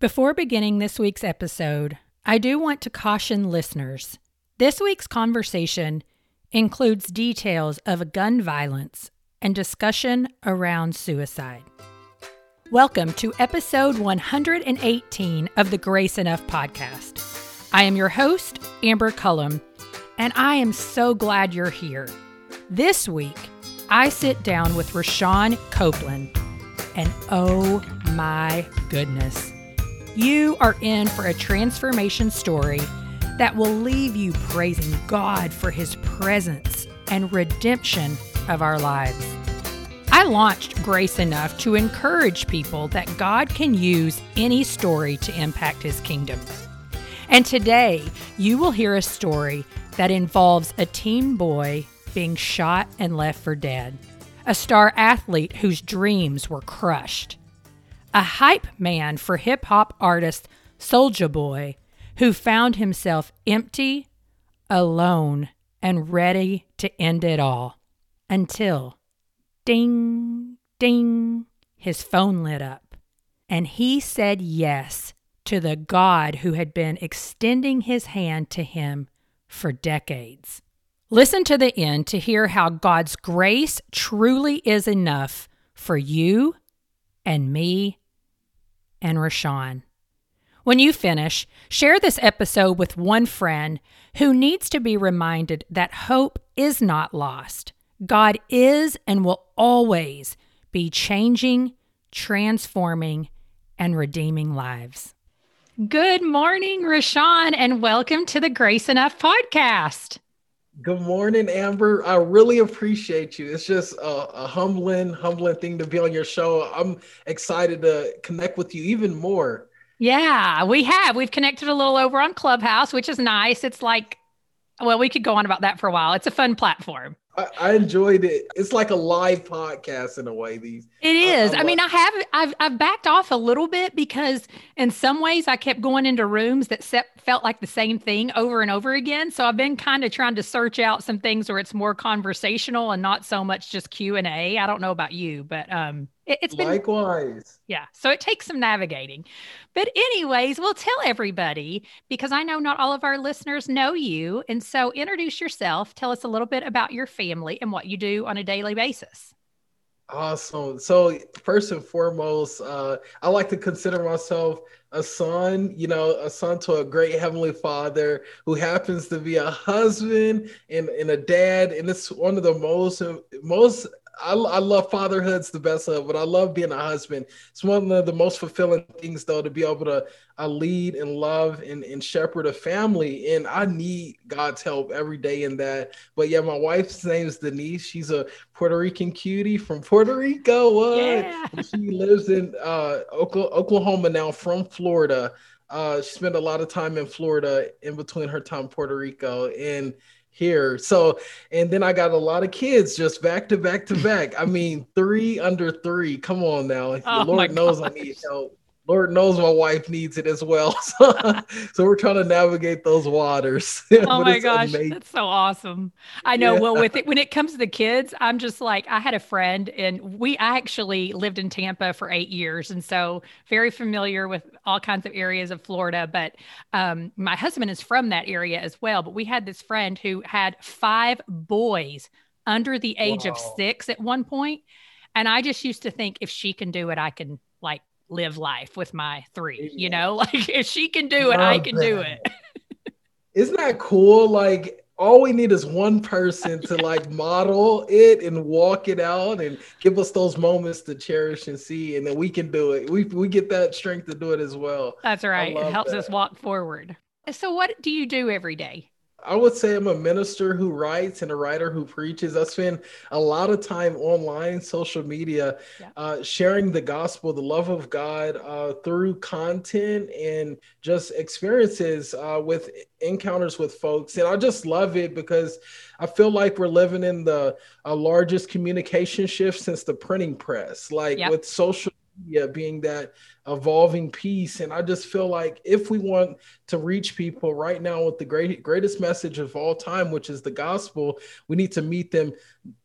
Before beginning this week's episode, I do want to caution listeners. This week's conversation includes details of gun violence and discussion around suicide. Welcome to episode 118 of the Grace Enough podcast. I am your host, Amber Cullum, and I am so glad you're here. This week, I sit down with Rashawn Copeland, and oh my goodness, you are in for a transformation story that will leave you praising God for his presence and redemption of our lives. I launched Grace Enough to encourage people that God can use any story to impact his kingdom. And today, you will hear a story that involves a teen boy being shot and left for dead, a star athlete whose dreams were crushed, a hype man for hip hop artist Soulja Boy who found himself empty, alone, and ready to end it all until ding, ding, his phone lit up. And he said yes to the God who had been extending his hand to him for decades. Listen to the end to hear how God's grace truly is enough for you and me and Rashawn. When you finish, share this episode with one friend who needs to be reminded that hope is not lost. God is and will always be changing, transforming, and redeeming lives. Good morning, Rashawn, and welcome to the Grace Enough podcast. Good morning, Amber. I really appreciate you. It's just a, a, humbling, humbling thing to be on your show. I'm excited to connect with you even more. Yeah, we have. We've connected a little over on Clubhouse, which is nice. It's like, well, we could go on about that for a while. It's a fun platform. I, I enjoyed it. It's like a live podcast in a way. These it is. I, I, I mean, I have I've I've backed off a little bit because in some ways I kept going into rooms that set, felt like the same thing over and over again. So I've been kind of trying to search out some things where it's more conversational and not so much just Q and A. I don't know about you, but um, it, has been likewise. Yeah. So it takes some navigating. But, anyways, we'll tell everybody because I know not all of our listeners know you. And so introduce yourself. Tell us a little bit about your family and what you do on a daily basis. Awesome. So, first and foremost, uh, I like to consider myself a son, you know, a son to a great heavenly father who happens to be a husband and, and a dad. And it's one of the most, most I, I love fatherhood's the best of, but I love being a husband. It's one of the most fulfilling things, though, to be able to uh, lead and love and, and shepherd a family. And I need God's help every day in that. But yeah, my wife's name is Denise. She's a Puerto Rican cutie from Puerto Rico. What? Yeah. She lives in uh, Oklahoma now from Florida. Uh, she spent a lot of time in Florida in between her time in Puerto Rico. And here. So, and then I got a lot of kids just back to back to back. I mean, three under three. Come on now. Oh Lord knows I need help. Lord knows my wife needs it as well. So, we're trying to navigate those waters. Oh my gosh, amazing. that's so awesome. I know. Yeah. Well, with it when it comes to the kids, I'm just like I had a friend and we I actually lived in Tampa for 8 years and so very familiar with all kinds of areas of Florida, but um, my husband is from that area as well, but we had this friend who had 5 boys under the age wow. of 6 at one point, and I just used to think if she can do it, I can live life with my three. You know, like if she can do it, I can do it. Isn't that cool? Like all we need is one person to like model it and walk it out and give us those moments to cherish and see and then we can do it we, we get that strength to do it as well that's right it helps that. us walk forward so what do you do every day I would say I'm a minister who writes and a writer who preaches. I spend a lot of time online, social media, yeah. uh, sharing the gospel, the love of God uh, through content and just experiences uh, with encounters with folks. And I just love it because I feel like we're living in the uh, largest communication shift since the printing press. Like yep. with social media being that evolving piece. And I just feel like if we want to reach people right now with the great greatest message of all time, which is the gospel, we need to meet them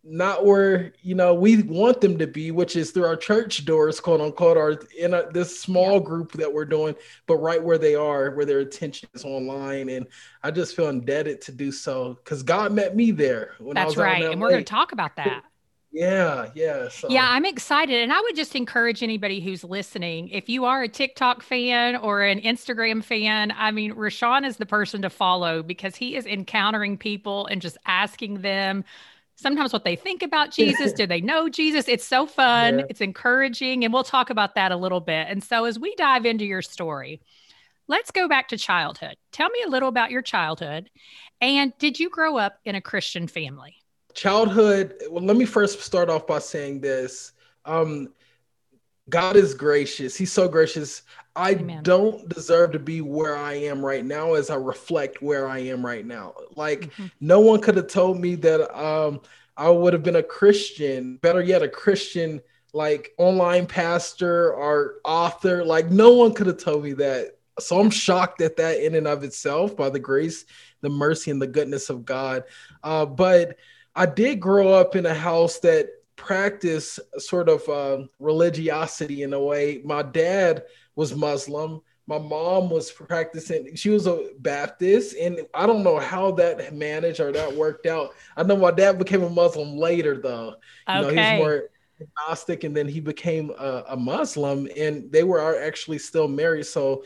not where you know we want them to be, which is through our church doors, quote unquote, or in a, this small group that we're doing, but right where they are, where their attention is online. And I just feel indebted to do so because God met me there. That's right, and we're going to talk about that. Yeah, yeah. So. Yeah, I'm excited. And I would just encourage anybody who's listening if you are a TikTok fan or an Instagram fan, I mean, Rashawn is the person to follow because he is encountering people and just asking them sometimes what they think about Jesus. Do they know Jesus? It's so fun, yeah. it's encouraging. And we'll talk about that a little bit. And so as we dive into your story, let's go back to childhood. Tell me a little about your childhood. And did you grow up in a Christian family? Childhood well let me first start off by saying this. Um god is gracious. He's so gracious. I Amen. don't deserve to be where i am right now as i reflect where i am right now. Like mm-hmm. no one could have told me that um i would have been a christian. Better yet a christian like online pastor or author. Like no one could have told me that. So i'm shocked at that in and of itself by the grace the mercy and the goodness of god. Uh but I did grow up in a house that practiced sort of uh, religiosity in a way. My dad was Muslim. My mom was practicing, she was a Baptist, and I don't know how that managed or that worked out. I know my dad became a Muslim later, though. You okay. know, he's more agnostic, and then he became a, a Muslim, and they were actually still married. So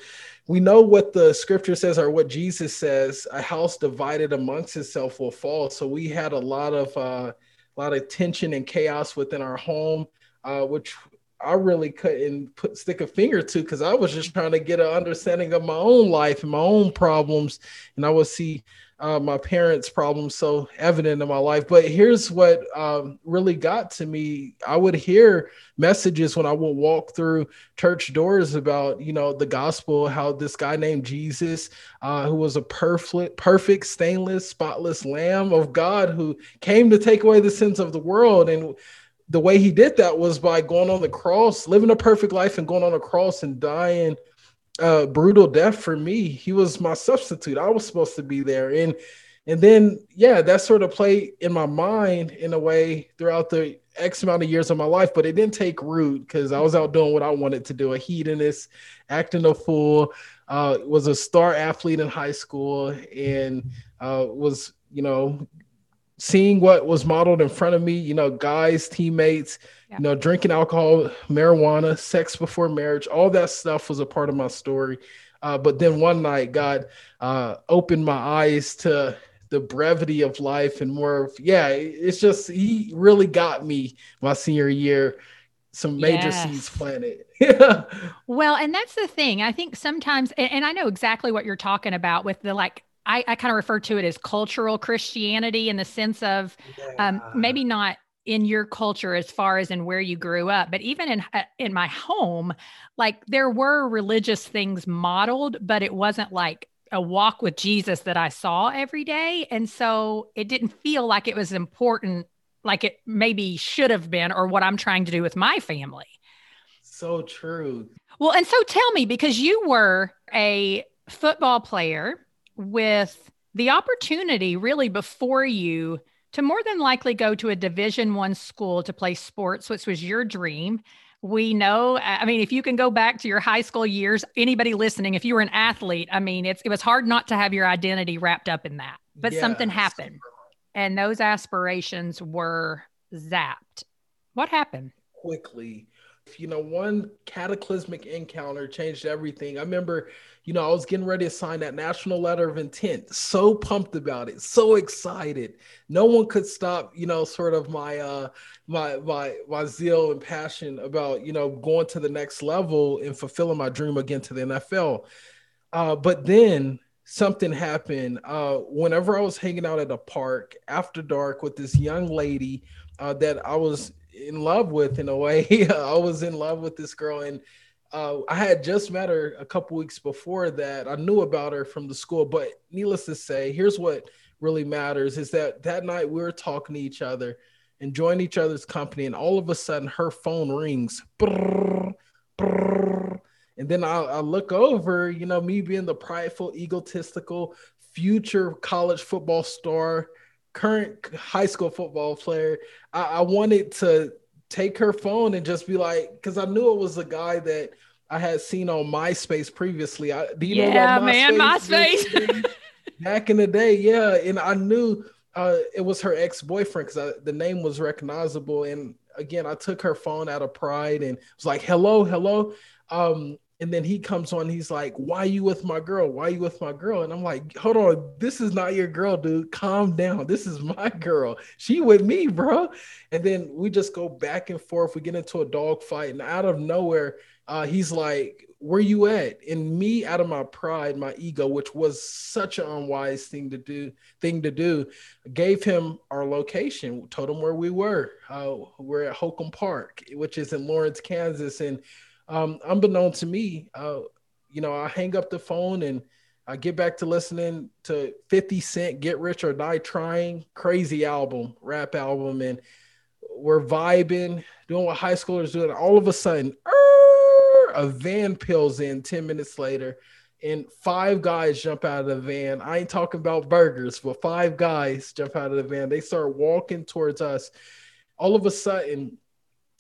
we know what the scripture says or what Jesus says, a house divided amongst itself will fall. So we had a lot of uh, a lot of tension and chaos within our home, uh, which I really couldn't put stick a finger to because I was just trying to get an understanding of my own life and my own problems, and I would see uh, my parents' problems so evident in my life. But here's what um, really got to me: I would hear messages when I would walk through church doors about, you know, the gospel, how this guy named Jesus, uh, who was a perfect, perfect, stainless, spotless Lamb of God, who came to take away the sins of the world, and the way he did that was by going on the cross, living a perfect life, and going on a cross and dying uh, brutal death for me. He was my substitute. I was supposed to be there, and and then yeah, that sort of played in my mind in a way throughout the X amount of years of my life, but it didn't take root because I was out doing what I wanted to do, a hedonist, acting a fool. Uh, was a star athlete in high school and uh, was you know seeing what was modeled in front of me. You know, guys, teammates yeah. you know, drinking alcohol, marijuana, sex before marriage, all that stuff was a part of my story. Uh, but then one night, God uh, opened my eyes to the brevity of life and more of, yeah, it's just, He really got me my senior year. Some major yes. seeds planted. Well, and that's the thing. I think sometimes, and, and I know exactly what you're talking about with the like I, I kind of refer to it as cultural Christianity in the sense of yeah. um, maybe not in your culture as far as in where you grew up but even in uh, in my home like there were religious things modeled but it wasn't like a walk with Jesus that I saw every day. And so it didn't feel like it was important like it maybe should have been or what I'm trying to do with my family. So true. Well and so tell me because you were a football player with the opportunity really before you to more than likely go to a division one school to play sports which was your dream. We know i mean if you can go back to your high school years anybody listening if you were an athlete i mean it's it was hard not to have your identity wrapped up in that but something happened and those aspirations were zapped. What happened? Quickly you know one cataclysmic encounter changed everything i remember you know, I was getting ready to sign that national letter of intent. So pumped about it, so excited. No one could stop, you know, sort of my uh my my my zeal and passion about, you know, going to the next level and fulfilling my dream again to the NFL. Uh, but then something happened. Uh, whenever I was hanging out at a park after dark with this young lady uh, that I was in love with in a way. I was in love with this girl and uh, I had just met her a couple weeks before that. I knew about her from the school, but needless to say, here's what really matters is that that night we were talking to each other, enjoying each other's company, and all of a sudden her phone rings. Brrr, And then I, I look over, you know, me being the prideful, egotistical, future college football star, current high school football player. I, I wanted to take her phone and just be like, because I knew it was a guy that I had seen on MySpace previously. I, do you yeah, know about man, MySpace. Back in the day, yeah, and I knew uh, it was her ex boyfriend because the name was recognizable. And again, I took her phone out of pride and was like, "Hello, hello." Um, and then he comes on, he's like, Why you with my girl? Why you with my girl? And I'm like, Hold on, this is not your girl, dude. Calm down. This is my girl. She with me, bro. And then we just go back and forth. We get into a dog fight, and out of nowhere, uh, he's like, Where you at? And me, out of my pride, my ego, which was such an unwise thing to do, thing to do, gave him our location, told him where we were. Uh, we're at Holcom Park, which is in Lawrence, Kansas. And um, unbeknown to me, uh, you know, I hang up the phone and I get back to listening to 50 Cent Get Rich or Die Trying, crazy album, rap album, and we're vibing, doing what high schoolers do. And all of a sudden, a van peels in 10 minutes later, and five guys jump out of the van. I ain't talking about burgers, but five guys jump out of the van. They start walking towards us. All of a sudden,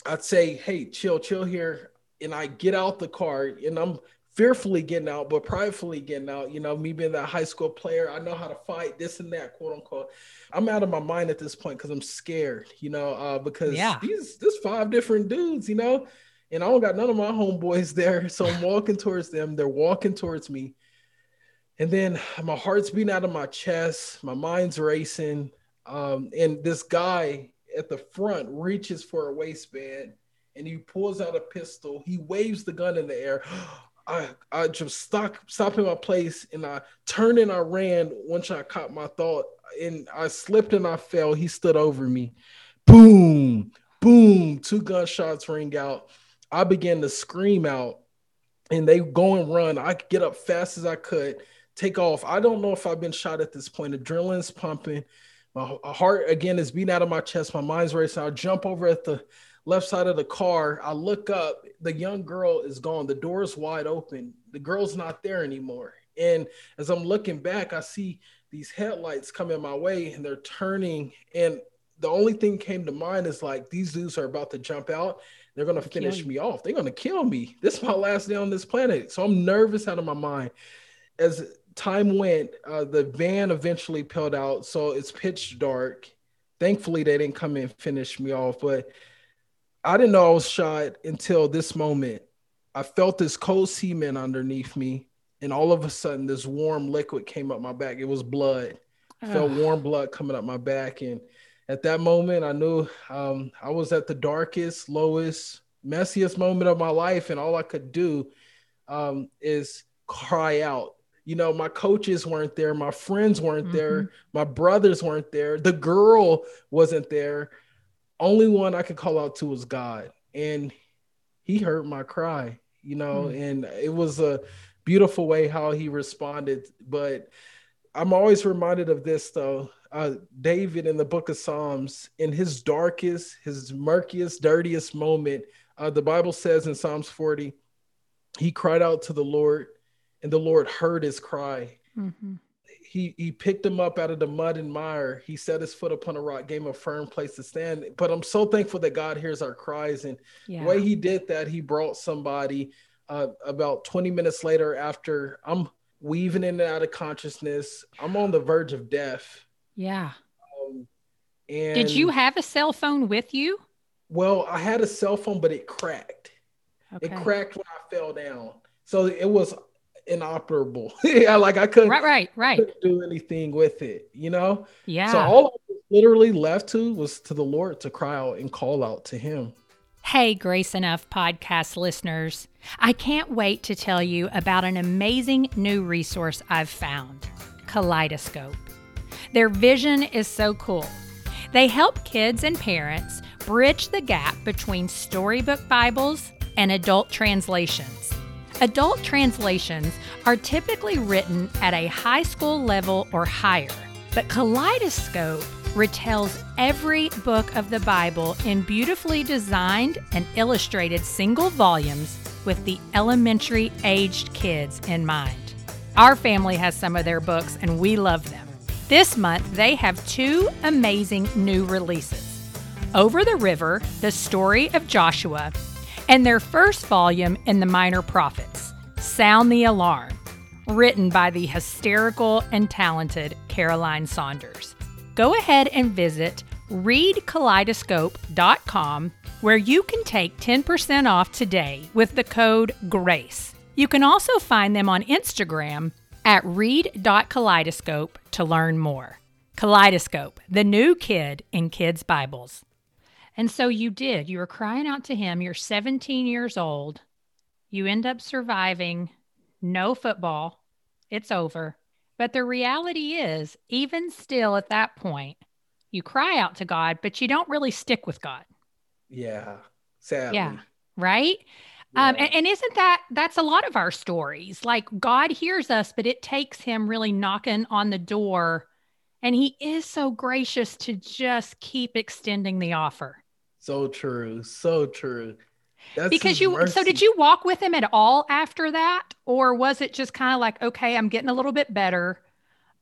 I'd say, Hey, chill, chill here and I get out the car and I'm fearfully getting out, but pridefully getting out. You know, me being that high school player, I know how to fight, this and that, quote unquote. I'm out of my mind at this point because I'm scared, you know, uh, because yeah. these there's five different dudes, you know, and I don't got none of my homeboys there. So I'm walking towards them. They're walking towards me. And then my heart's beating out of my chest, my mind's racing. Um, and this guy at the front reaches for a waistband and he pulls out a pistol. He waves the gun in the air. I I just stop stop in my place and I turned and I ran once I caught my thought and I slipped and I fell. He stood over me. Boom, boom, two gunshots ring out. I began to scream out and they go and run. I get up fast as I could, take off. I don't know if I've been shot at this point. Adrenaline's pumping. My heart again is beating out of my chest. My mind's racing. I jump over at the left side of the car. I look up, the young girl is gone. The door is wide open. The girl's not there anymore. And as I'm looking back, I see these headlights coming my way and they're turning. And the only thing came to mind is like these dudes are about to jump out. They're gonna finish me off. They're gonna kill me. This is my last day on this planet. So I'm nervous out of my mind. As time went, uh, the van eventually peeled out, so it's pitch dark. Thankfully, they didn't come and finish me off. But I didn't know I was shot until this moment. I felt this cold semen underneath me, and all of a sudden, this warm liquid came up my back. It was blood. I felt warm blood coming up my back, and at that moment, I knew um, I was at the darkest, lowest, messiest moment of my life, and all I could do um, is cry out. You know, my coaches weren't there, my friends weren't mm-hmm. there, my brothers weren't there, the girl wasn't there only one I could call out to was God, and He heard my cry, you know, mm. and it was a beautiful way how He responded. But I'm always reminded of this though. Uh, David in the book of Psalms, in his darkest, his murkiest, dirtiest moment, uh, the Bible says in Psalms 40, he cried out to the Lord, and the Lord heard his cry. Mm-hmm he he picked him up out of the mud and mire. He set his foot upon a rock, gave him a firm place to stand. But I'm so thankful that God hears our cries. And yeah. the way he did that, he brought somebody uh, about 20 minutes later after I'm weaving in and out of consciousness. I'm on the verge of death. Yeah. Um, and did you have a cell phone with you? Well, I had a cell phone, but it cracked. Okay. It cracked when I fell down. So it was inoperable. yeah, like I couldn't right, right, right. Couldn't do anything with it, you know? Yeah. So all I was literally left to was to the Lord to cry out and call out to him. Hey, Grace Enough podcast listeners. I can't wait to tell you about an amazing new resource I've found Kaleidoscope. Their vision is so cool. They help kids and parents bridge the gap between storybook Bibles and adult translations. Adult translations are typically written at a high school level or higher, but Kaleidoscope retells every book of the Bible in beautifully designed and illustrated single volumes with the elementary aged kids in mind. Our family has some of their books and we love them. This month, they have two amazing new releases Over the River, The Story of Joshua, and their first volume in the Minor Prophets, Sound the Alarm, written by the hysterical and talented Caroline Saunders. Go ahead and visit readkaleidoscope.com where you can take 10% off today with the code GRACE. You can also find them on Instagram at read.kaleidoscope to learn more. Kaleidoscope, the new kid in kids' Bibles. And so you did. You were crying out to him. You're 17 years old. You end up surviving no football. It's over. But the reality is, even still at that point, you cry out to God, but you don't really stick with God. Yeah. Sadly. Yeah. Right. Yeah. Um, and, and isn't that that's a lot of our stories? Like God hears us, but it takes him really knocking on the door. And he is so gracious to just keep extending the offer. So true. So true. That's because you mercy. so did you walk with him at all after that or was it just kind of like okay i'm getting a little bit better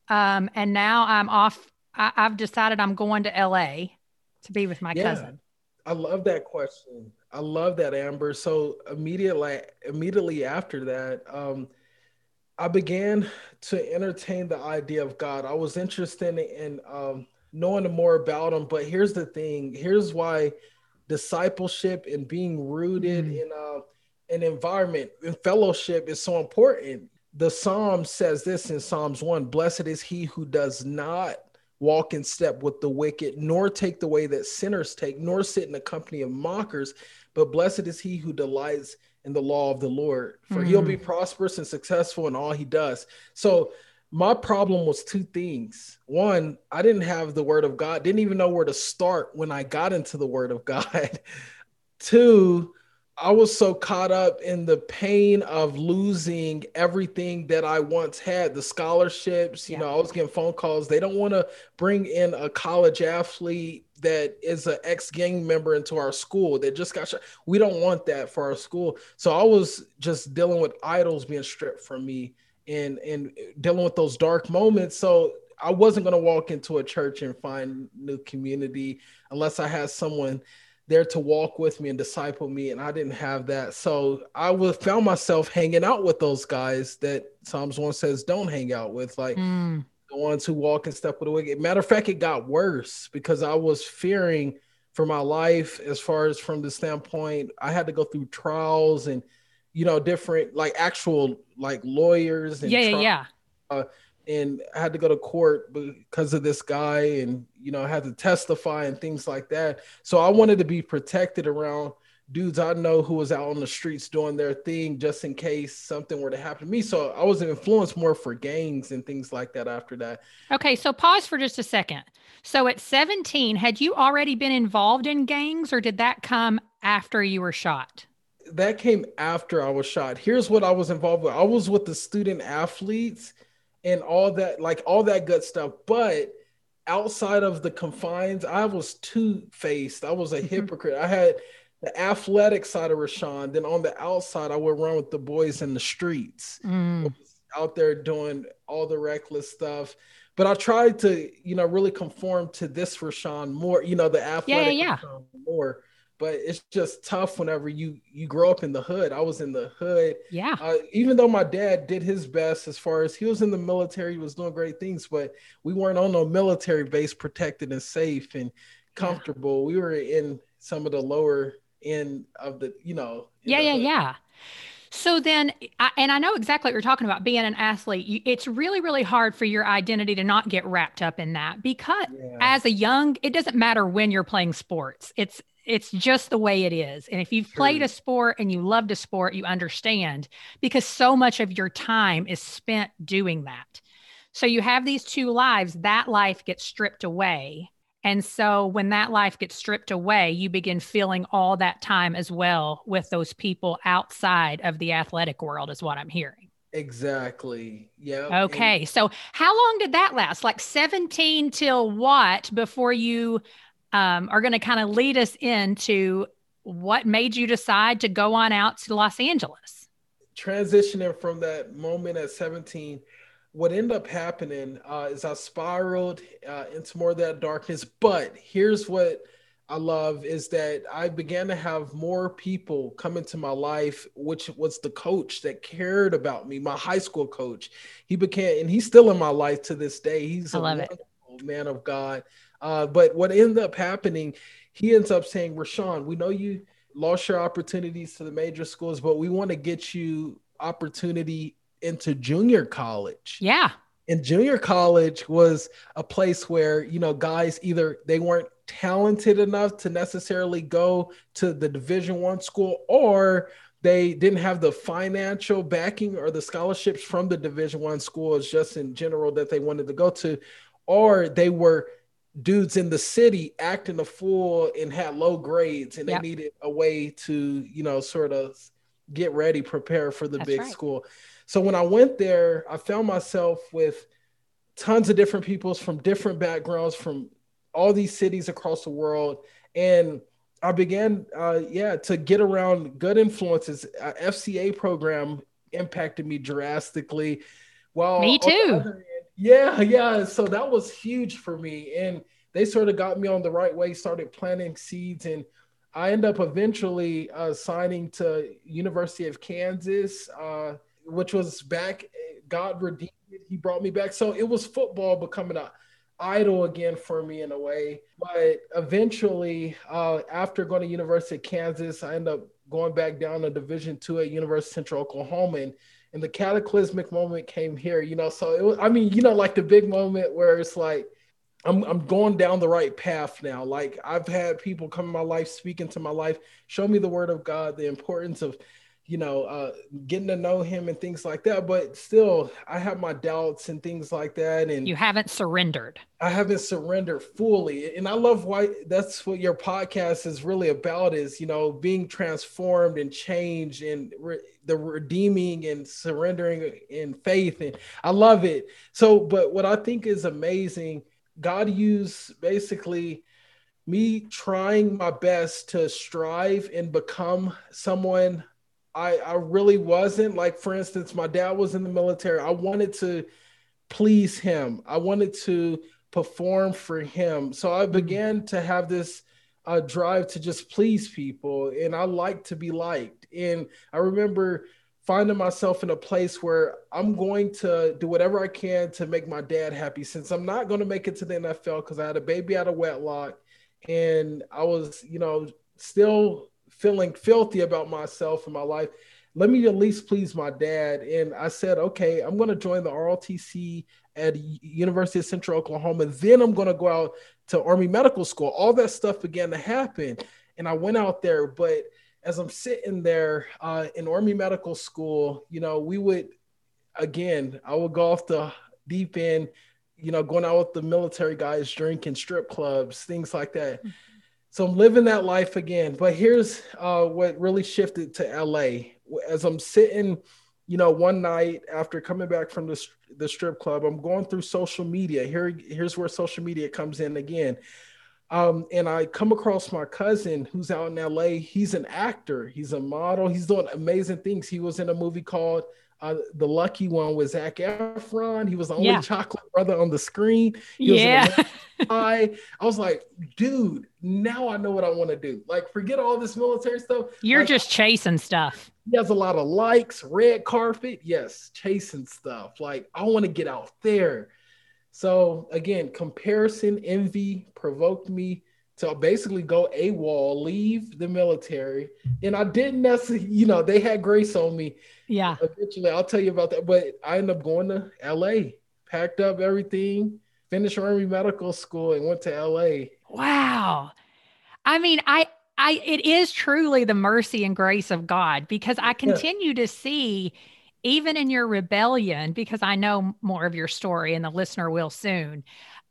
um, and now i'm off I, have decided I'm going to LA to be with my yeah, cousin. I love that question. I love that, Amber. So immediately, immediately after that, um, I began to entertain the idea of God. I was interested in um, knowing more about Him. But here's the thing: here's why discipleship and being rooted mm. in uh, an environment and fellowship is so important. The Psalm says this in Psalms one: "Blessed is he who does not." walk in step with the wicked, nor take the way that sinners take, nor sit in the company of mockers. But blessed is he who delights in the law of the Lord, for mm-hmm. he'll be mm. prosperous and successful in all he does. So, my problem was two things. One, I didn't have the word of God, didn't even know where to start when I got into the word of God. Two, I was so caught up in the pain of losing everything that I once had the scholarships. You yeah. know, I was getting phone calls. They don't want to bring in a college athlete that is an ex gang member into our school that just got shot. We don't want that for our school. So I was just dealing with idols being stripped from me and and dealing with those dark moments. So I wasn't going to walk into a church and find new community unless I had someone there to walk with me and disciple me and i didn't have that so i was found myself hanging out with those guys that psalms 1 says don't hang out with like mm. the ones who walk and step with the wicked matter of fact it got worse because i was fearing for my life as far as from the standpoint i had to go through trials and you know different like actual like lawyers and yeah yeah, yeah. Uh, and I had to go to court because of this guy and you know I had to testify and things like that. So I wanted to be protected around dudes I know who was out on the streets doing their thing just in case something were to happen to me. So I was influenced more for gangs and things like that after that. Okay, so pause for just a second. So at 17, had you already been involved in gangs or did that come after you were shot? That came after I was shot. Here's what I was involved with. I was with the student athletes and all that, like all that good stuff. But outside of the confines, I was two faced. I was a mm-hmm. hypocrite. I had the athletic side of Rashawn. Then on the outside, I would run with the boys in the streets, mm. out there doing all the reckless stuff. But I tried to, you know, really conform to this Rashawn more, you know, the athletic yeah, yeah, yeah. more but it's just tough whenever you you grow up in the hood. I was in the hood. Yeah. Uh, even though my dad did his best as far as he was in the military, he was doing great things, but we weren't on no military base, protected and safe and comfortable. Yeah. We were in some of the lower end of the, you know. Yeah, yeah, hood. yeah. So then, and I know exactly what you're talking about being an athlete. It's really, really hard for your identity to not get wrapped up in that because yeah. as a young, it doesn't matter when you're playing sports. It's it's just the way it is. And if you've True. played a sport and you loved a sport, you understand because so much of your time is spent doing that. So you have these two lives, that life gets stripped away. And so when that life gets stripped away, you begin feeling all that time as well with those people outside of the athletic world, is what I'm hearing. Exactly. Yeah. Okay. And- so how long did that last? Like 17 till what before you um, are going to kind of lead us into what made you decide to go on out to Los Angeles? Transitioning from that moment at 17, what ended up happening uh, is I spiraled uh, into more of that darkness. But here's what I love is that I began to have more people come into my life, which was the coach that cared about me, my high school coach. He became, and he's still in my life to this day. He's I a man of God. Uh, but what ended up happening, he ends up saying, Rashawn, we know you lost your opportunities to the major schools, but we want to get you opportunity into junior college. Yeah. And junior college was a place where, you know, guys either they weren't talented enough to necessarily go to the division one school or they didn't have the financial backing or the scholarships from the division one schools just in general that they wanted to go to or they were dudes in the city acting a fool and had low grades and Yep. they needed a way to you know sort of get ready prepare for the That's big right. school so when i went there i found myself with tons of different peoples from different backgrounds from all these cities across the world and i began uh, yeah to get around good influences uh, fca program impacted me drastically while Me too. Yeah yeah. So that was huge for me. And they sort of got me on the right way started planting seeds. And i end up eventually uh, signing to university of kansas uh, which was back god redeemed it. He brought me back. So it was football becoming a idol again for me in a way. But eventually uh, after going to university of kansas i end up going back down to division two at university of central oklahoma. And and the cataclysmic moment came here, you know. So it was, I mean, you know, like the big moment where it's like, I'm I'm going down the right path now. Like I've had people come in my life, speak into my life, show me the word of God, the importance of, you know, uh, getting to know Him and things like that. But still, I have my doubts and things like that, and You haven't surrendered. I haven't surrendered fully. And I love why that's what your podcast is really about is, you know, being transformed and changed and re- the redeeming and surrendering in faith. And I love it. So, but what I think is amazing, God used basically me trying my best to strive and become someone I, I really wasn't. Like, for instance, my dad was in the military. I wanted to please him. I wanted to perform for him. So I began to have this uh, drive to just please people, and I like to be liked. And I remember finding myself in a place where I'm going to do whatever I can to make my dad happy. Since I'm not going to make it to the NFL because I had a baby out of wedlock, and I was, you know, still feeling filthy about myself and my life. Let me at least please my dad. And I said, okay, I'm going to join the ROTC at University of Central Oklahoma. Then I'm going to go out to Army Medical School. All that stuff began to happen, and I went out there. But as I'm sitting there uh, in Army Medical School, you know, we would again, I would go off the deep end, you know, going out with the military guys, drinking, strip clubs, things like that. So I'm living that life again. But here's uh, what really shifted to LA. As I'm sitting, you know, one night after coming back from the, the strip club, I'm going through social media. Here, here's where social media comes in again. Um, and I come across my cousin who's out in LA. He's an actor, he's a model, he's doing amazing things. He was in a movie called uh, The Lucky One with Zac Efron. He was the only Yeah. chocolate brother on the screen. He Yeah. Pie. I was like, dude, now I know what I want to do. Like, forget all this military stuff. You're Like, just chasing stuff. he has a lot of likes, red carpet, yes, chasing stuff. Like, I want to get out there. So again, comparison, envy provoked me to basically go AWOL, leave the military. And I didn't necessarily, you know, they had grace on me. Yeah. Eventually, I'll tell you about that. But I ended up going to LA, packed up everything, finished Army Medical School, and went to LA. Wow. I mean, I I it is truly the mercy and grace of God because I continue to see even in your rebellion because I know more of your story and the listener will soon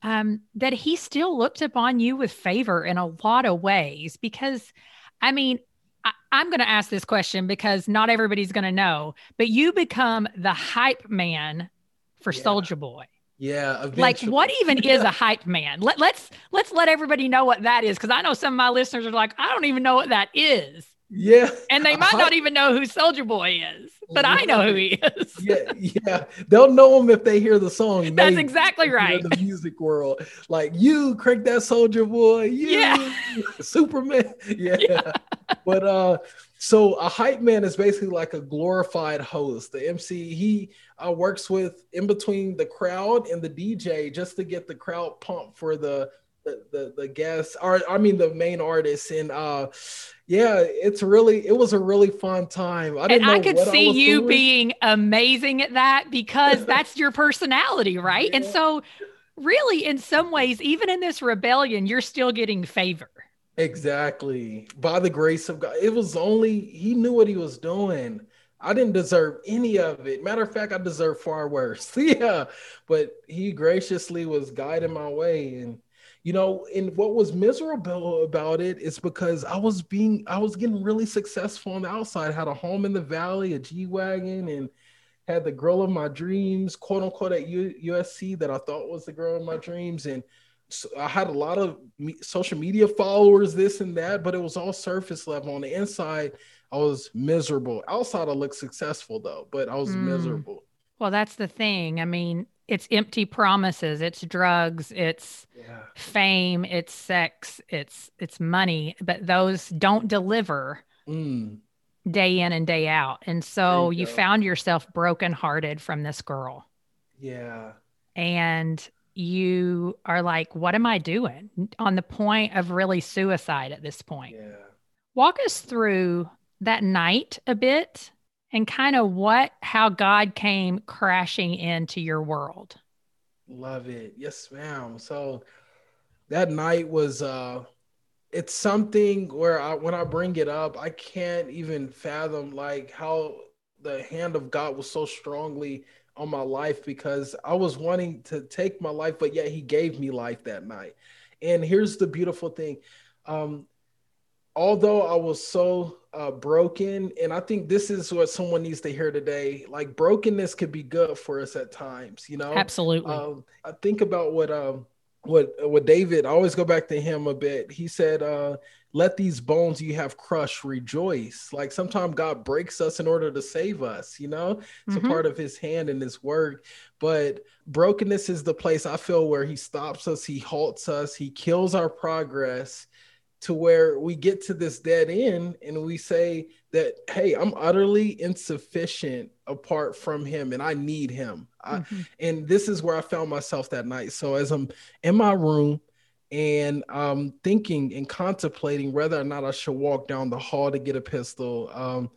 um that he still looked upon you with favor in a lot of ways because I mean I, I'm going to ask this question because not everybody's going to know, but you become the hype man for Yeah. Soulja Boy. Yeah. Eventually. Like what even is a hype man? Let, let's let's let everybody know what that is because I know some of my listeners are like, I don't even know what that is. Yeah. And they might not even know who Soulja Boy is, but I know who he is. yeah, yeah. They'll know him if they hear the song. That's exactly right. The music world. Like you crank that Soulja Boy. You, yeah. Superman. Yeah. yeah. But uh so a hype man is basically like a glorified host. The MC, he uh, works with in between the crowd and the DJ just to get the crowd pumped for the the the, the guests or I mean the main artists and uh yeah it's really it was a really fun time I and I could see I you doing. being amazing at that because that's your personality right yeah. and so really in some ways even in this rebellion you're still getting favor exactly by the grace of God it was only he knew what he was doing I didn't deserve any of it. Matter of fact, I deserve far worse. yeah. But he graciously was guiding my way. And you know and what was miserable about it is because i was being i was getting really successful on the outside had a home in the valley a g-wagon and had the girl of my dreams quote unquote at U- usc that i thought was the girl of my dreams. And so i had a lot of me- social media followers this and that but it was all surface level. On the inside i was miserable. Outside i looked successful though but i was mm. miserable. Well that's the thing. I mean it's empty promises it's drugs it's yeah. fame it's sex it's it's money but those don't deliver mm. day in and day out. And so you, you found yourself brokenhearted from this girl. Yeah. And you are like what am i doing? on the point of really suicide at this point. Yeah. Walk us through that night a bit and kind of what how God came crashing into your world. Love it. Yes, ma'am. So that night was uh it's something where I when I bring it up, I can't even fathom like how the hand of God was so strongly on my life because I was wanting to take my life, but yet he gave me life that night. And here's the beautiful thing. Um, although I was so uh, broken, and I think this is what someone needs to hear today. Like brokenness could be good for us at times, you know. Absolutely. Um, I think about what um what what David. I always go back to him a bit. He said, uh, "Let these bones you have crushed rejoice." Like sometimes God breaks us in order to save us. You know, it's mm-hmm. a part of His hand and His work. But brokenness is the place I feel where He stops us, He halts us, He kills our progress to where we get to this dead end and we say that hey i'm utterly insufficient apart from him and i need him. Mm-hmm. I, and this is where i found myself that night. So as i'm in my room and um thinking and contemplating whether or not i should walk down the hall to get a pistol um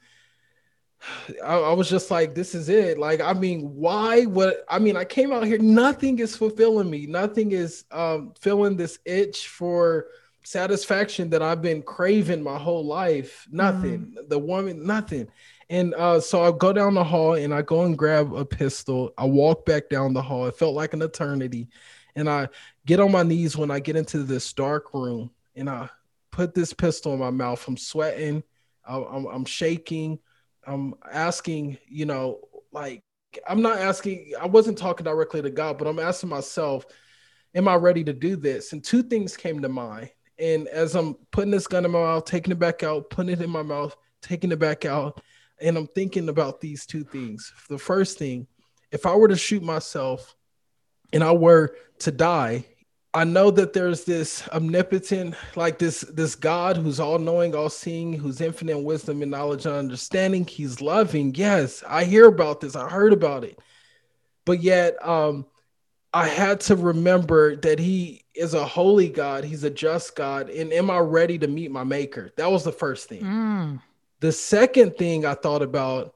I, I was just like this is it. Like i mean why what i mean i came out here nothing is fulfilling me. Nothing is um filling this itch for satisfaction that I've been craving my whole life. Nothing. Mm. The woman, nothing. And uh, so I go down the hall and I go and grab a pistol. I walk back down the hall. It felt like an eternity. And I get on my knees when I get into this dark room and I put this pistol in my mouth. I'm sweating. I'm, I'm shaking. I'm asking, you know, like, I'm not asking, I wasn't talking directly to God, but I'm asking myself, am I ready to do this? And two things came to mind. And as I'm putting this gun in my mouth, taking it back out, putting it in my mouth, taking it back out, and I'm thinking about these two things. The first thing, if I were to shoot myself and I were to die, I know that there's this omnipotent, like this this God who's all knowing, all seeing, who's infinite wisdom and knowledge and understanding. He's loving. Yes, I hear about this. I heard about it. But yet, um, I had to remember that he is a holy God. He's a just God. And am I ready to meet my maker? That was the first thing. Mm. The second thing I thought about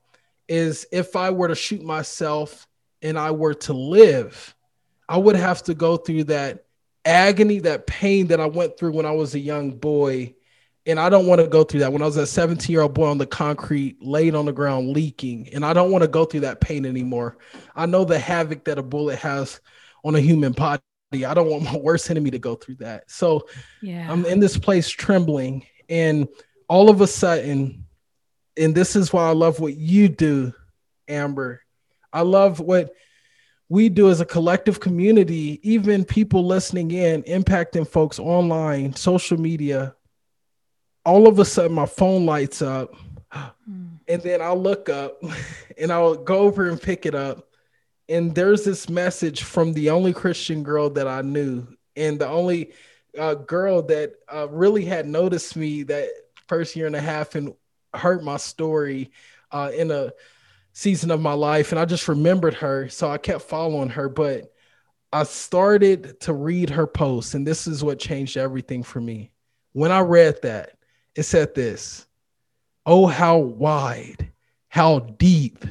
is if I were to shoot myself and I were to live, I would have to go through that agony, that pain that I went through when I was a young boy. And I don't want to go through that when I was a 17 year old boy on the concrete, laid on the ground, leaking. And I don't want to go through that pain anymore. I know the havoc that a bullet has on a human body. I don't want my worst enemy to go through that. So yeah. I'm in this place trembling. And all of a sudden, and this is why I love what you do, Amber. I love what we do as a collective community, even people listening in, impacting folks online, social media, all of a sudden my phone lights up. Mm. And then I'll look up and I'll go over and pick it up. And there's this message from the only Christian girl that I knew, and the only uh, girl that uh, really had noticed me that first year and a half and heard my story uh, in a season of my life. And I just remembered her. So I kept following her. But I started to read her post, and this is what changed everything for me. When I read that, it said this Oh, how wide, how deep,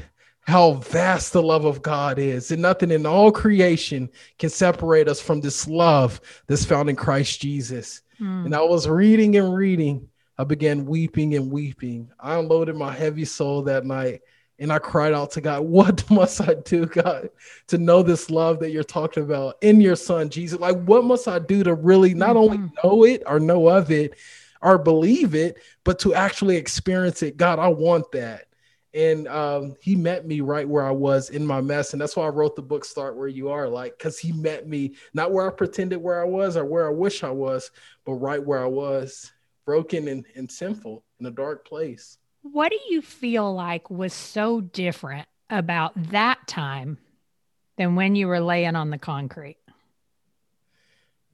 how vast the love of God is. And nothing in all creation can separate us from this love that's found in Christ Jesus. Mm. And I was reading and reading. I began weeping and weeping. I unloaded my heavy soul that night and I cried out to God, What must I do, God, to know this love that you're talking about in your son, Jesus? Like, what must I do to really not mm-hmm. only know it or know of it or believe it, but to actually experience it? God, I want that. And um, he met me right where I was in my mess. And that's why I wrote the book, Start Where You Are, like, because he met me not where I pretended where I was or where I wish I was, but right where I was, broken and, and sinful in a dark place. What do you feel like was so different about that time than when you were laying on the concrete?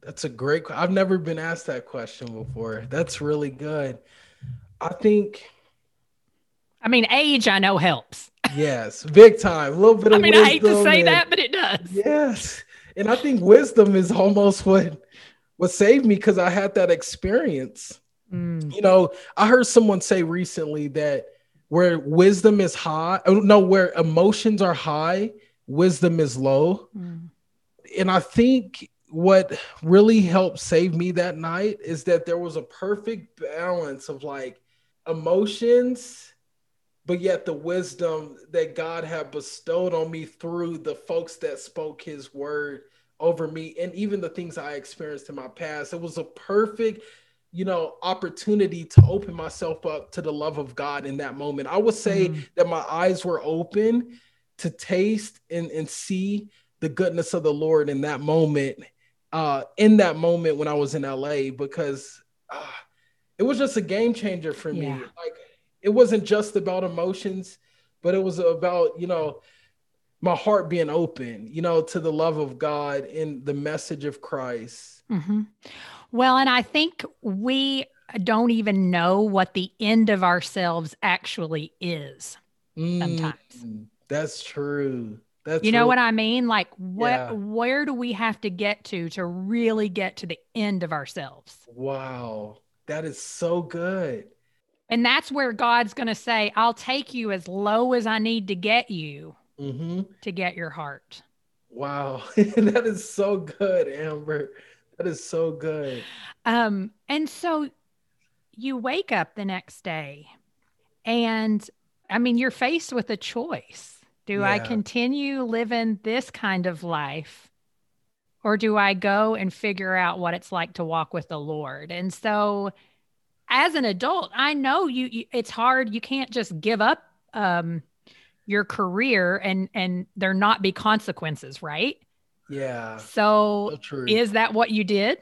That's a great. I've never been asked that question before. That's really good. I think. I mean, age I know helps. Yes, big time. A little bit. Of I mean, I hate to say and, that, but it does. Yes, and I think wisdom is almost what what saved me because I had that experience. Mm. You know, I heard someone say recently that where wisdom is high, oh, no, where emotions are high, wisdom is low. Mm. And I think what really helped save me that night is that there was a perfect balance of like emotions, but yet the wisdom that God had bestowed on me through the folks that spoke his word over me and even the things I experienced in my past. It was a perfect you know, opportunity to open myself up to the love of God in that moment. I would say mm-hmm. that my eyes were open to taste and, and see the goodness of the Lord in that moment. Uh, in that moment when I was in LA, because uh, it was just a game changer for me. Yeah. Like it wasn't just about emotions, but it was about, you know, my heart being open, you know, to the love of God and the message of Christ. Mm-hmm. Well, and I think we don't even know what the end of ourselves actually is sometimes. Mm, that's true. That's you know what I mean? Like what yeah. where do we have to get to to really get to the end of ourselves? Wow. That is so good. And that's where God's going to say, I'll take you as low as I need to get you mm-hmm. to get your heart. Wow. that is so good, Amber. That is so good. Um, and so you wake up the next day and I mean, you're faced with a choice. Do yeah. I continue living this kind of life or do I go and figure out what it's like to walk with the Lord? And so as an adult, I know you, you it's hard. You can't just give up um, your career and and there not be consequences, right? Yeah. So, so is that what you did?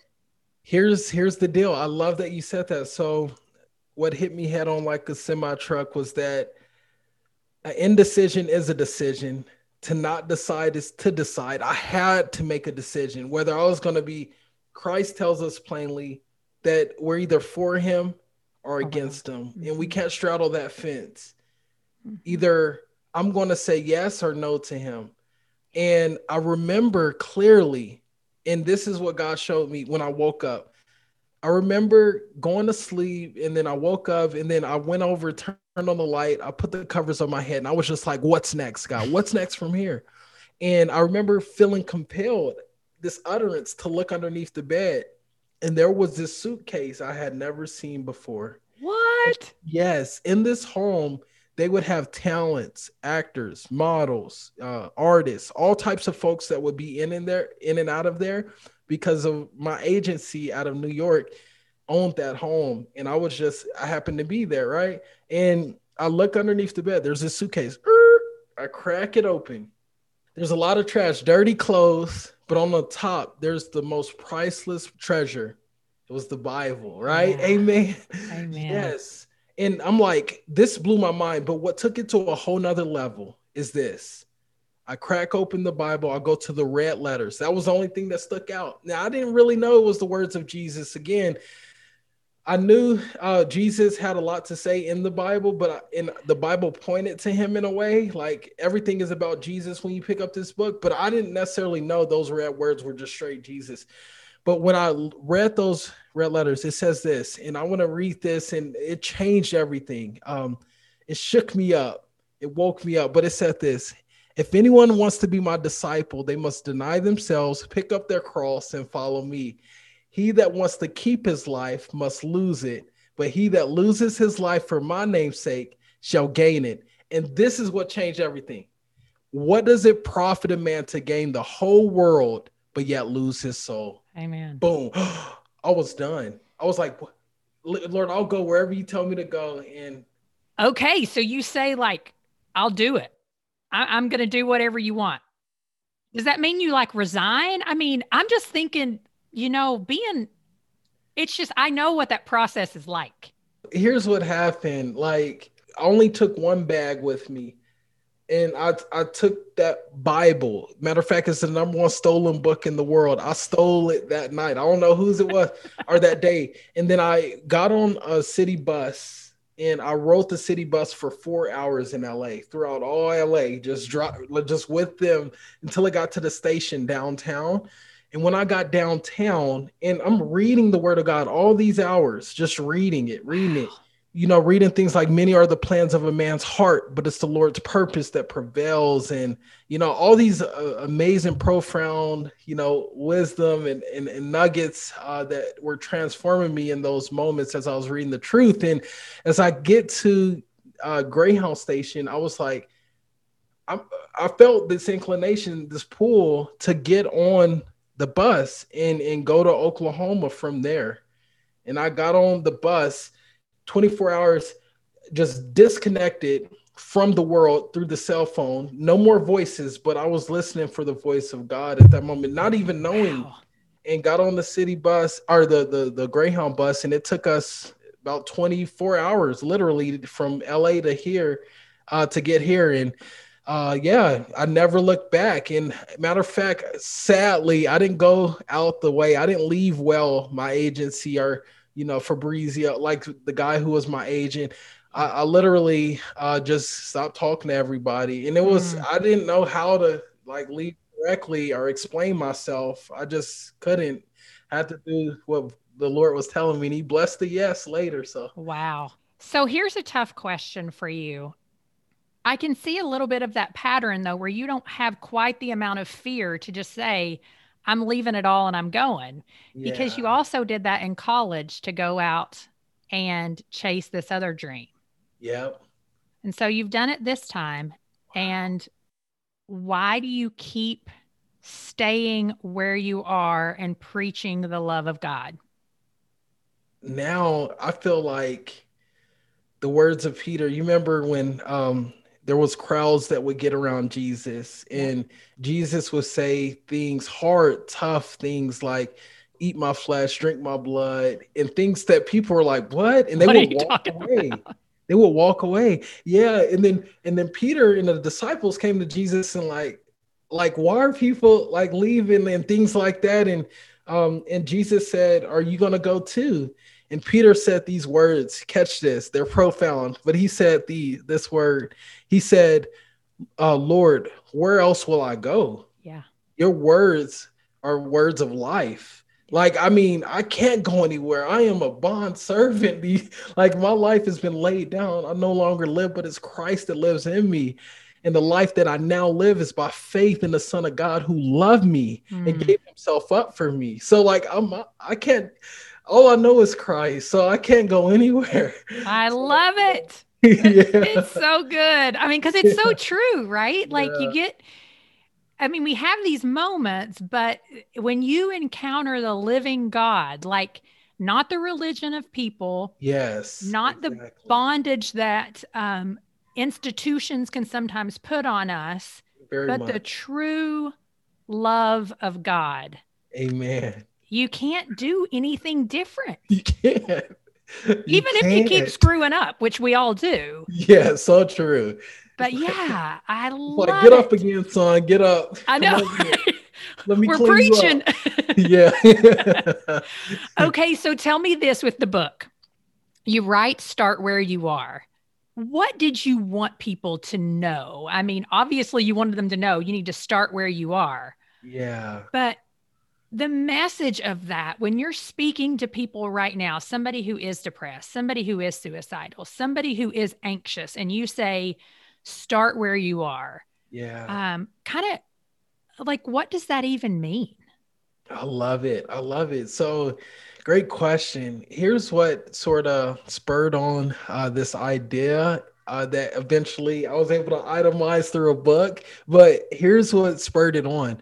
Here's here's the deal. I love that you said that. So what hit me head on like a semi truck was that an indecision is a decision. To not decide is to decide. I had to make a decision whether I was going to be. Christ tells us plainly that we're either for him or against him, mm-hmm. and we mm-hmm. can't straddle that fence. Mm-hmm. Either I'm going to say yes or no to him. And I remember clearly, and this is what God showed me when I woke up. I remember going to sleep and then I woke up and then I went over, turned on the light, I put the covers on my head, and I was just like, What's next, God? What's next from here? And I remember feeling compelled, this utterance to look underneath the bed. And there was this suitcase I had never seen before. What? Yes. In this home, they would have talents, actors, models, uh, artists, all types of folks that would be in and there, in and out of there, because of my agency out of New York owned that home, and I was just I happened to be there, right? And I look underneath the bed. There's a suitcase. I crack it open. There's a lot of trash, dirty clothes, but on the top, there's the most priceless treasure. It was the Bible, right? Yeah. Amen. Amen. Yes. And I'm like, this blew my mind. But what took it to a whole nother level is this. I crack open the Bible, I go to the red letters. That was the only thing that stuck out. Now I didn't really know it was the words of Jesus. Again, I knew uh, Jesus had a lot to say in the Bible, but in the Bible pointed to him in a way. Like everything is about Jesus when you pick up this book, but I didn't necessarily know those red words were just straight Jesus. But when I read those red letters, it says this, and I want to read this, and it changed everything. Um, it shook me up, it woke me up. But it said this: If anyone wants to be my disciple, they must deny themselves, pick up their cross, and follow me. He that wants to keep his life must lose it, but he that loses his life for my name's sake shall gain it. And this is what changed everything. What does it profit a man to gain the whole world, but yet lose his soul? Amen. Boom. I was done. I was like, Lord, I'll go wherever you tell me to go. And okay, so you say, like, I'll do it. I- I'm going to do whatever you want. Does that mean you like resign? I mean, I'm just thinking you know, being, it's just, I know what that process is like. Here's what happened. Like, I only took one bag with me. And I, I took that Bible. Matter of fact, it's the number one stolen book in the world. I stole it that night. I don't know whose it was or that day. And then I got on a city bus and I rode the city bus for four hours in LA, throughout all LA, just drop, just with them until I got to the station downtown. And when I got downtown and I'm reading the word of God all these hours, just reading it, reading it, you know, reading things like many are the plans of a man's heart, but it's the Lord's purpose that prevails. And, you know, all these uh, amazing, profound, you know, wisdom and, and, and nuggets uh, that were transforming me in those moments as I was reading the truth. And as I get to uh, Greyhound Station, I was like, I, I felt this inclination, this pull to get on the bus and and go to Oklahoma from there. And I got on the bus 24 hours just disconnected from the world through the cell phone. No more voices, but I was listening for the voice of God at that moment, not even knowing. Wow. And got on the city bus or the, the the Greyhound bus, and it took us about 24 hours, literally from LA to here, uh, to get here. And uh, yeah, I never looked back. And matter of fact, sadly, I didn't go out the way. I didn't leave well my agency or you know Fabrizio, like the guy who was my agent. I, I literally uh, just stopped talking to everybody, and it was mm. I didn't know how to like lead correctly or explain myself. I just couldn't. I had to do what the Lord was telling me, and He blessed the yes later. So wow. So here's a tough question for you. I can see a little bit of that pattern though, where you don't have quite the amount of fear to just say, I'm leaving it all and I'm going. Yeah. Because you also did that in college to go out and chase this other dream. Yep. And so you've done it this time. Wow. And why do you keep staying where you are and preaching the love of God? Now I feel like the words of Peter, you remember when um there was crowds that would get around Jesus and Jesus would say things hard, tough things like eat my flesh, drink my blood, and things that people were like, "What?" and they what would walk away. About? They would walk away. Yeah, and then and then Peter and the disciples came to Jesus and like like why are people like leaving and things like that and um and Jesus said, "Are you going to go too?" And Peter said these words, catch this, they're profound, but he said the this word. He said, uh, Lord, where else will I go? Yeah. Your words are words of life. Like, I mean, I can't go anywhere. I am a bond servant. like, my life has been laid down. I no longer live, but it's Christ that lives in me. And the life that I now live is by faith in the Son of God who loved me mm. and gave himself up for me. So, like, I'm, I can't, all I know is Christ, so I can't go anywhere. I love it. yeah. It's so good. I mean, because it's so true, right? Like yeah. you get, I mean, we have these moments, but when you encounter the living God, like not the religion of people, yes, not exactly. the bondage that um, institutions can sometimes put on us, Very but much. the true love of God. Amen. You can't do anything different. You can't. You Even if you keep screwing up, which we all do. Yeah, so true. But yeah, I love Like, get it. up again, son. Get up. I know. Let me We're preaching. Yeah. okay, so tell me this with the book. You write start where you are. What did you want people to know? I mean, obviously you wanted them to know you need to start where you are. yeah. But the message of that, when you're speaking to people right now, somebody who is depressed, somebody who is suicidal, somebody who is anxious, and you say, start where you are, Yeah. um, kind of like, what does that even mean? I love it. I love it. So, great question. Here's what sort of spurred on uh, this idea uh, that eventually I was able to itemize through a book. But here's what spurred it on.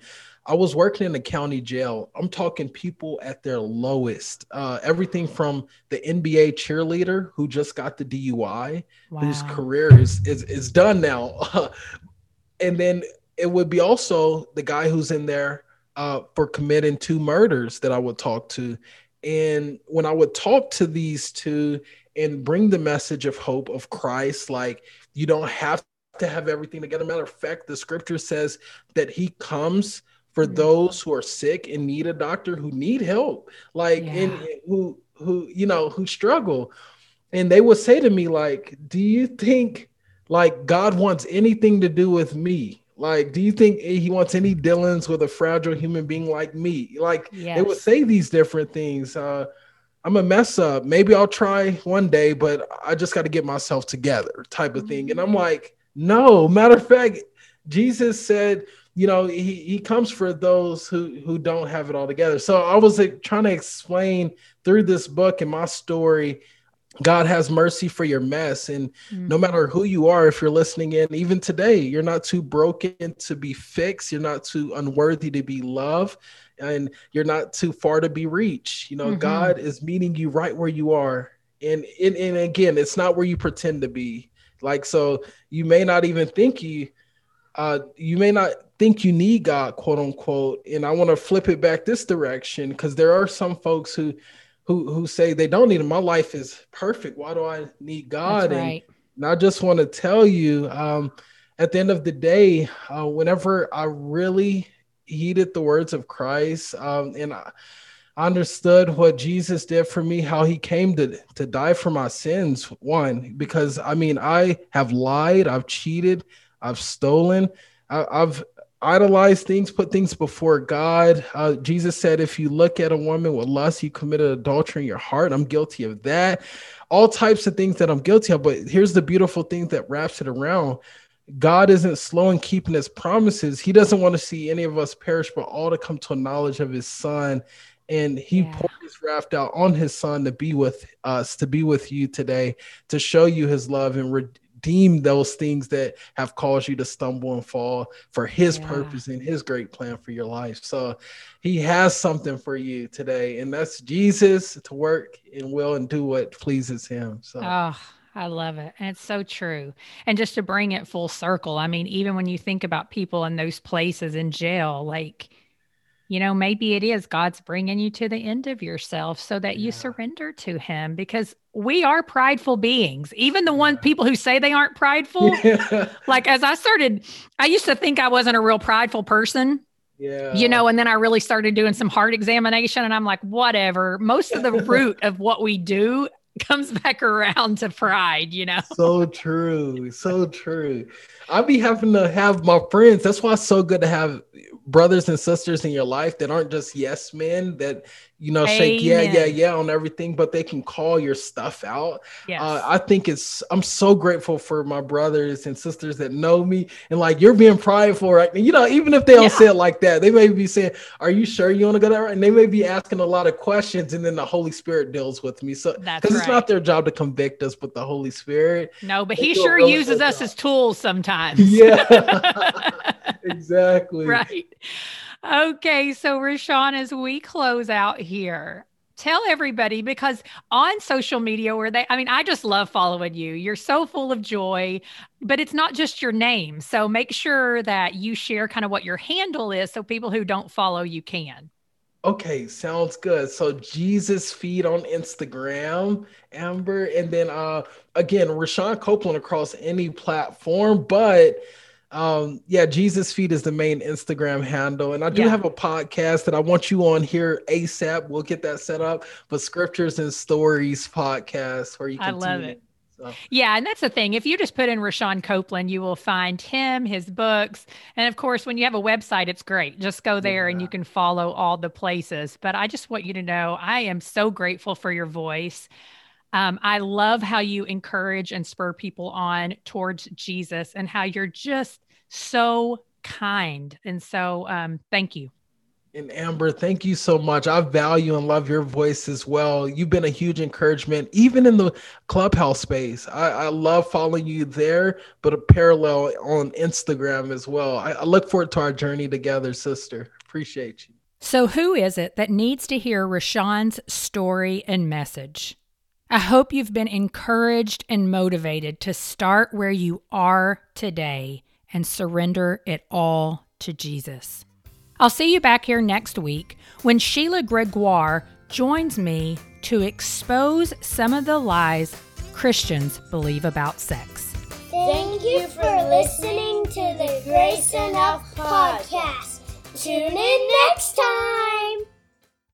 I was working in the county jail. I'm talking people at their lowest. Uh, everything from the NBA cheerleader who just got the DUI, whose career is is, is done now. and then it would be also the guy who's in there uh, for committing two murders that I would talk to. And when I would talk to these two and bring the message of hope of Christ, like you don't have to have everything together. Matter of fact, the scripture says that he comes for Mhm. those who are sick and need a doctor who need help, like and who who you know who struggle. And they would say to me, like, do you think like God wants anything to do with me? Like, do you think he wants any dealings with a fragile human being like me? Like, Yes. they would say these different things. Uh, I'm a mess up. Maybe I'll try one day, but I just got to get myself together, type of thing. And I'm like, no. Matter of fact, Jesus said, you know, he, he comes for those who who don't have it all together. So I was like, trying to explain through this book and my story. God has mercy for your mess, and no Mhm. matter who you are, if you're listening in, even today, you're not too broken to be fixed. You're not too unworthy to be loved, and you're not too far to be reached. You know, Mhm. God is meeting you right where you are. And, and and again, it's not where you pretend to be. Like, so you may not even think you uh you may not think you need God, quote unquote. And I want to flip it back this direction because there are some folks who who who say they don't need him. My life is perfect. Why do I need God? That's And right. and I just want to tell you, um, at the end of the day, uh, whenever I really heeded the words of Christ, um, and I understood what Jesus did for me, how he came to, to die for my sins, one, because I mean, I have lied, I've cheated, I've stolen, I've idolized things, put things before God. Uh, Jesus said, if you look at a woman with lust, you committed adultery in your heart. I'm guilty of that all types of things that I'm guilty of. But here's the beautiful thing that wraps it around. God isn't slow in keeping his promises. He doesn't want to see any of us perish, but all to come to a knowledge of his son. And he Yeah. poured his wrath out on his son to be with us, to be with you today, to show you his love and redeem those things that have caused you to stumble and fall for his Yeah. purpose and his great plan for your life. So he has something for you today, and that's Jesus to work and will and do what pleases him. So Oh, I love it. And it's so true. And just to bring it full circle, I mean, even when you think about people in those places in jail, like, you know, maybe it is God's bringing you to the end of yourself so that you surrender to Him because we are prideful beings. Even the one people who say they aren't prideful, yeah, like as I started, I used to think I wasn't a real prideful person. yeah, you know, and then I really started doing some heart examination and I'm like, whatever. Most of the root of what we do comes back around to pride, you know? so true, so true. I'd be having to have my friends. That's why it's so good to have brothers and sisters in your life that aren't just yes men that you know shake yeah yeah yeah on everything, but they can call your stuff out. Yes. Uh, I think it's I'm so grateful for my brothers and sisters that know me and like you're being prideful right now. You know, even if they don't Yeah. say it like that, they may be saying, Are you sure you want to go that route? And they may be asking a lot of questions, and then the Holy Spirit deals with me. So That's because it's not their job to convict us, but the Holy Spirit. no, but he sure really uses us job. as tools sometimes. Yeah. exactly. right. Okay. So, Rashawn, as we close out here, tell everybody because on social media where they i mean i just love following you you're so full of joy but it's not just your name so make sure that you share kind of what your handle is so people who don't follow you can Okay, sounds good. So Jesus feed on Instagram, Amber, and then uh again, Rashawn Copeland across any platform, but um yeah, Jesus feed is the main Instagram handle. And I do yeah. have a podcast that I want you on here ASAP. We'll get that set up, but scriptures and stories podcast where you can I love it. So. Yeah, and that's the thing. If you just put in Rashawn Copeland, you will find him, his books, and of course, when you have a website, it's great. Just go there yeah. and you can follow all the places. But I just want you to know I am so grateful for your voice. Um, I love how you encourage and spur people on towards Jesus, and how you're just so kind. And so, um, thank you. And Amber, thank you so much. I value and love your voice as well. You've been a huge encouragement, even in the clubhouse space. I, I love following you there, but a parallel on Instagram as well. I, I look forward to our journey together, sister. Appreciate you. So, who is it that needs to hear Rashawn's story and message? I hope you've been encouraged and motivated to start where you are today and surrender it all to Jesus. I'll see you back here next week when Sheila Gregoire joins me to expose some of the lies Christians believe about sex. Thank you for listening to the Grace Enough podcast. Tune in next time.